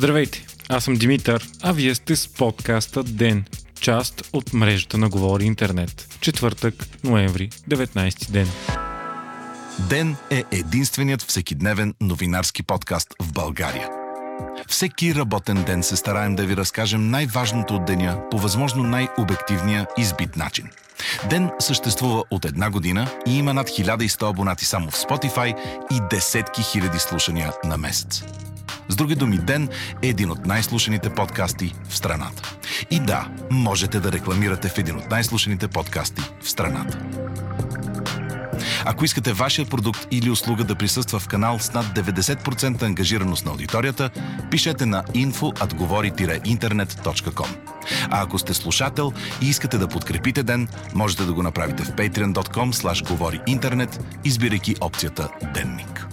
Здравейте, аз съм Димитър, а вие сте с подкаста ДЕН, част от мрежата на Говори Интернет. Четвъртък, ноември, 19 ден. Ден е единственият всекидневен новинарски подкаст в България. Всеки работен ден се стараем да ви разкажем най-важното от деня по възможно най-обективния избит начин. Ден съществува от една година и има над 1100 абонати само в Spotify и десетки хиляди слушания на месец. С други думи, Ден е един от най-слушаните подкасти в страната. И да, можете да рекламирате в един от най-слушаните подкасти в страната. Ако искате вашия продукт или услуга да присъства в канал с над 90% ангажираност на аудиторията, пишете на info.govori-internet.com. А ако сте слушател и искате да подкрепите ден, можете да го направите в patreon.com slash говори интернет, избирайки опцията Денник.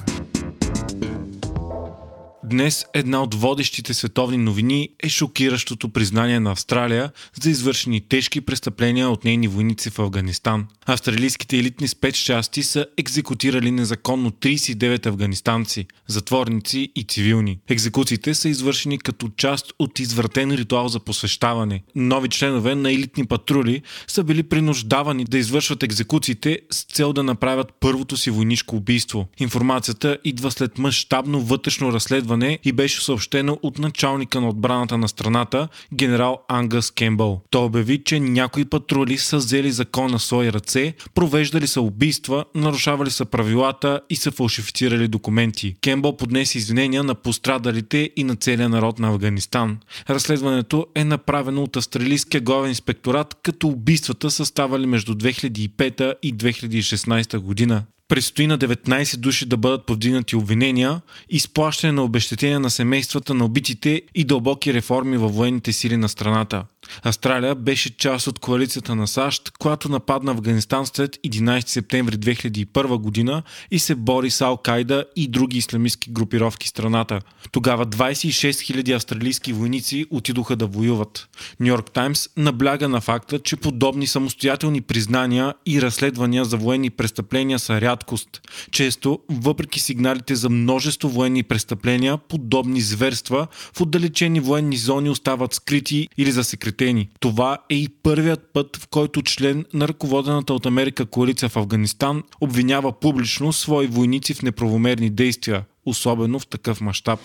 Днес една от водещите световни новини е шокиращото признание на Австралия за извършени тежки престъпления от нейни войници в Афганистан. Австралийските елитни спецчасти са екзекутирали незаконно 39 афганистанци, затворници и цивилни. Екзекуциите са извършени като част от извратен ритуал за посвещаване. Нови членове на елитни патрули са били принуждавани да извършват екзекуциите с цел да направят първото си войнишко убийство. Информацията идва след мащабно вътрешно разследване разследване и беше съобщено от началника на отбраната на страната, генерал Ангъс Кембъл. Той обяви, че някои патрули са взели закон на свои ръце, провеждали са убийства, нарушавали са правилата и са фалшифицирали документи. Кембъл поднесе извинения на пострадалите и на целия народ на Афганистан. Разследването е направено от австралийския главен инспекторат, като убийствата са ставали между 2005 и 2016 година. Предстои на 19 души да бъдат повдигнати обвинения, изплащане на обещетения на семействата на убитите и дълбоки реформи във военните сили на страната. Австралия беше част от коалицията на САЩ, която нападна Афганистан след 11 септември 2001 година и се бори с Ал-Кайда и други исламистски групировки в страната. Тогава 26 000 австралийски войници отидоха да воюват. Нью Йорк Таймс набляга на факта, че подобни самостоятелни признания и разследвания за военни престъпления са рядкост. Често, въпреки сигналите за множество военни престъпления, подобни зверства в отдалечени военни зони остават скрити или засекретени. Това е и първият път, в който член на ръководената от Америка коалиция в Афганистан обвинява публично свои войници в неправомерни действия, особено в такъв мащаб.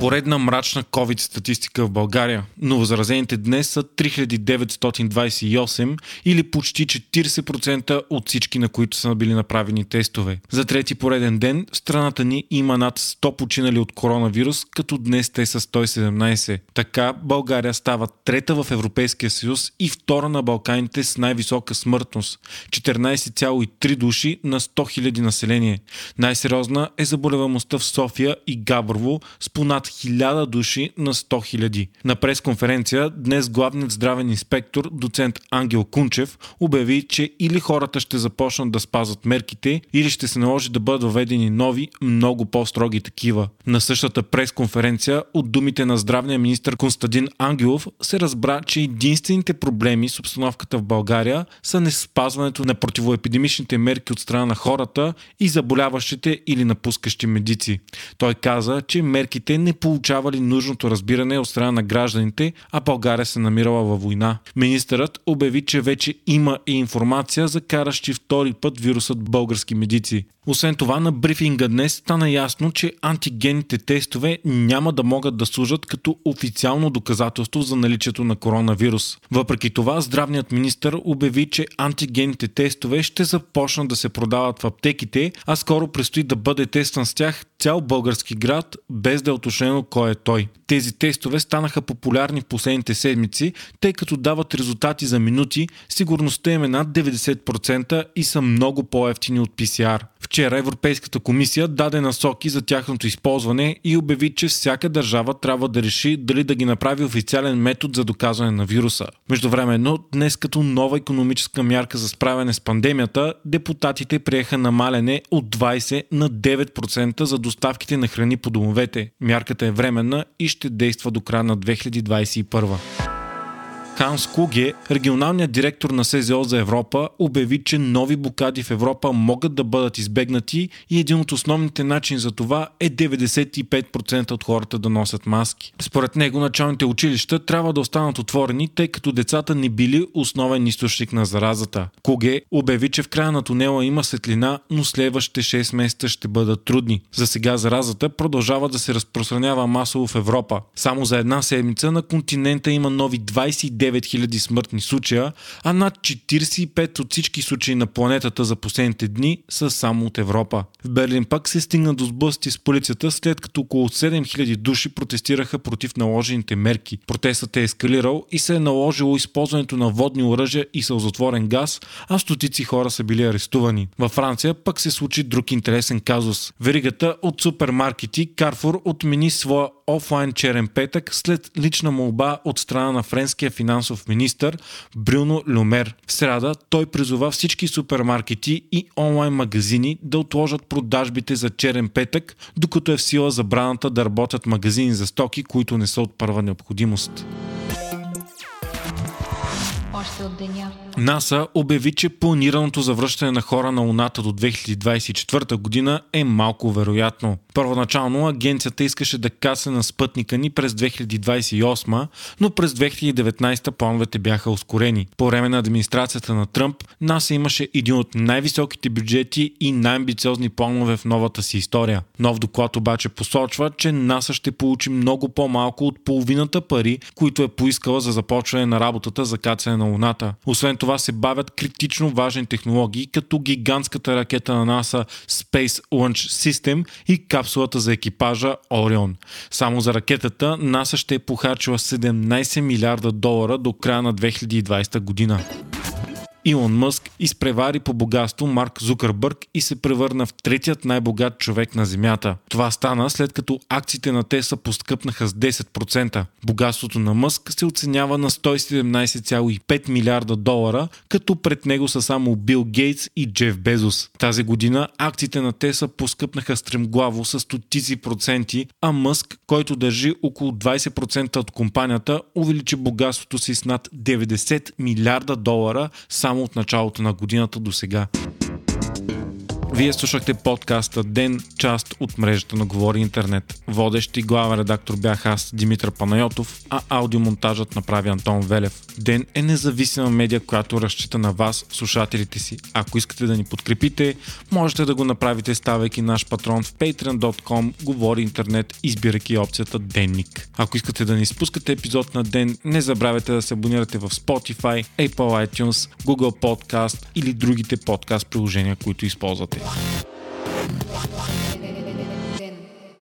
Поредна мрачна COVID статистика в България. но заразените днес са 3928 или почти 40% от всички, на които са били направени тестове. За трети пореден ден в страната ни има над 100 починали от коронавирус, като днес те са 117. Така България става трета в Европейския съюз и втора на Балканите с най-висока смъртност 14,3 души на 100 000 население. Най-сериозна е заболеваността в София и Габрово с понад 1000 души на 100 000. На пресконференция днес главният здравен инспектор, доцент Ангел Кунчев, обяви, че или хората ще започнат да спазват мерките, или ще се наложи да бъдат въведени нови, много по-строги такива. На същата пресконференция от думите на здравния министр Константин Ангелов се разбра, че единствените проблеми с обстановката в България са не спазването на противоепидемичните мерки от страна на хората и заболяващите или напускащи медици. Той каза, че мерките не получавали нужното разбиране от страна на гражданите, а България се намирала във война. Министърът обяви, че вече има и информация за каращи втори път вирусът български медици. Освен това, на брифинга днес стана ясно, че антигенните тестове няма да могат да служат като официално доказателство за наличието на коронавирус. Въпреки това, здравният министр обяви, че антигенните тестове ще започнат да се продават в аптеките, а скоро предстои да бъде тестван с тях цял български град, без да е уточнено кой е той. Тези тестове станаха популярни в последните седмици, тъй като дават резултати за минути, сигурността им е над 90% и са много по-ефтини от PCR. Вчера Европейската комисия даде насоки за тяхното използване и обяви, че всяка държава трябва да реши дали да ги направи официален метод за доказване на вируса. Междувременно, днес като нова економическа мярка за справяне с пандемията, депутатите приеха намалене от 20 на 9% за доставките на храни по домовете. Мярката е временна и ще действа до края на 2021. Ханс Куге, регионалният директор на СЗО за Европа, обяви, че нови блокади в Европа могат да бъдат избегнати и един от основните начини за това е 95% от хората да носят маски. Според него началните училища трябва да останат отворени, тъй като децата не били основен източник на заразата. Куге обяви, че в края на тунела има светлина, но следващите 6 месеца ще бъдат трудни. За сега заразата продължава да се разпространява масово в Европа. Само за една седмица на континента има нови 29 000 смъртни случая, а над 45 от всички случаи на планетата за последните дни са само от Европа. В Берлин пак се стигна до сблъсти с полицията, след като около 7000 души протестираха против наложените мерки. Протестът е ескалирал и се е наложило използването на водни оръжия и сълзотворен газ, а стотици хора са били арестувани. Във Франция пък се случи друг интересен казус. Веригата от супермаркети Carrefour отмени своя офлайн черен петък след лична молба от страна на френския финансов министр Брюно Люмер. В среда той призова всички супермаркети и онлайн магазини да отложат продажбите за черен петък, докато е в сила забраната да работят магазини за стоки, които не са от първа необходимост. Още от деня. НАСА обяви, че планираното завръщане на хора на Луната до 2024 година е малко вероятно. Първоначално агенцията искаше да касне на спътника ни през 2028, но през 2019 плановете бяха ускорени. По време на администрацията на Тръмп, НАСА имаше един от най-високите бюджети и най-амбициозни планове в новата си история. Нов доклад обаче посочва, че НАСА ще получи много по-малко от половината пари, които е поискала за започване на работата за кацане на Луната. Освен това се бавят критично важни технологии, като гигантската ракета на НАСА Space Launch System и капсулата за екипажа Орион. Само за ракетата НАСА ще е похарчила 17 милиарда долара до края на 2020 година. Илон Мъск изпревари по богатство Марк Зукърбърг и се превърна в третият най-богат човек на Земята. Това стана след като акциите на Теса поскъпнаха с 10%. Богатството на Мъск се оценява на 117,5 милиарда долара, като пред него са само Бил Гейтс и Джеф Безос. Тази година акциите на Теса поскъпнаха стремглаво с стотици проценти, а Мъск, който държи около 20% от компанията, увеличи богатството си с над 90 милиарда долара само от началото на годината до сега. Вие слушахте подкаста Ден, част от мрежата на Говори Интернет. Водещ и главен редактор бях аз, Димитър Панайотов, а аудиомонтажът направи Антон Велев. Ден е независима медия, която разчита на вас, слушателите си. Ако искате да ни подкрепите, можете да го направите ставайки наш патрон в patreon.com, Говори Интернет, избирайки опцията Денник. Ако искате да ни спускате епизод на ден, не забравяйте да се абонирате в Spotify, Apple iTunes, Google Podcast или другите подкаст приложения, които използвате. What? What? What?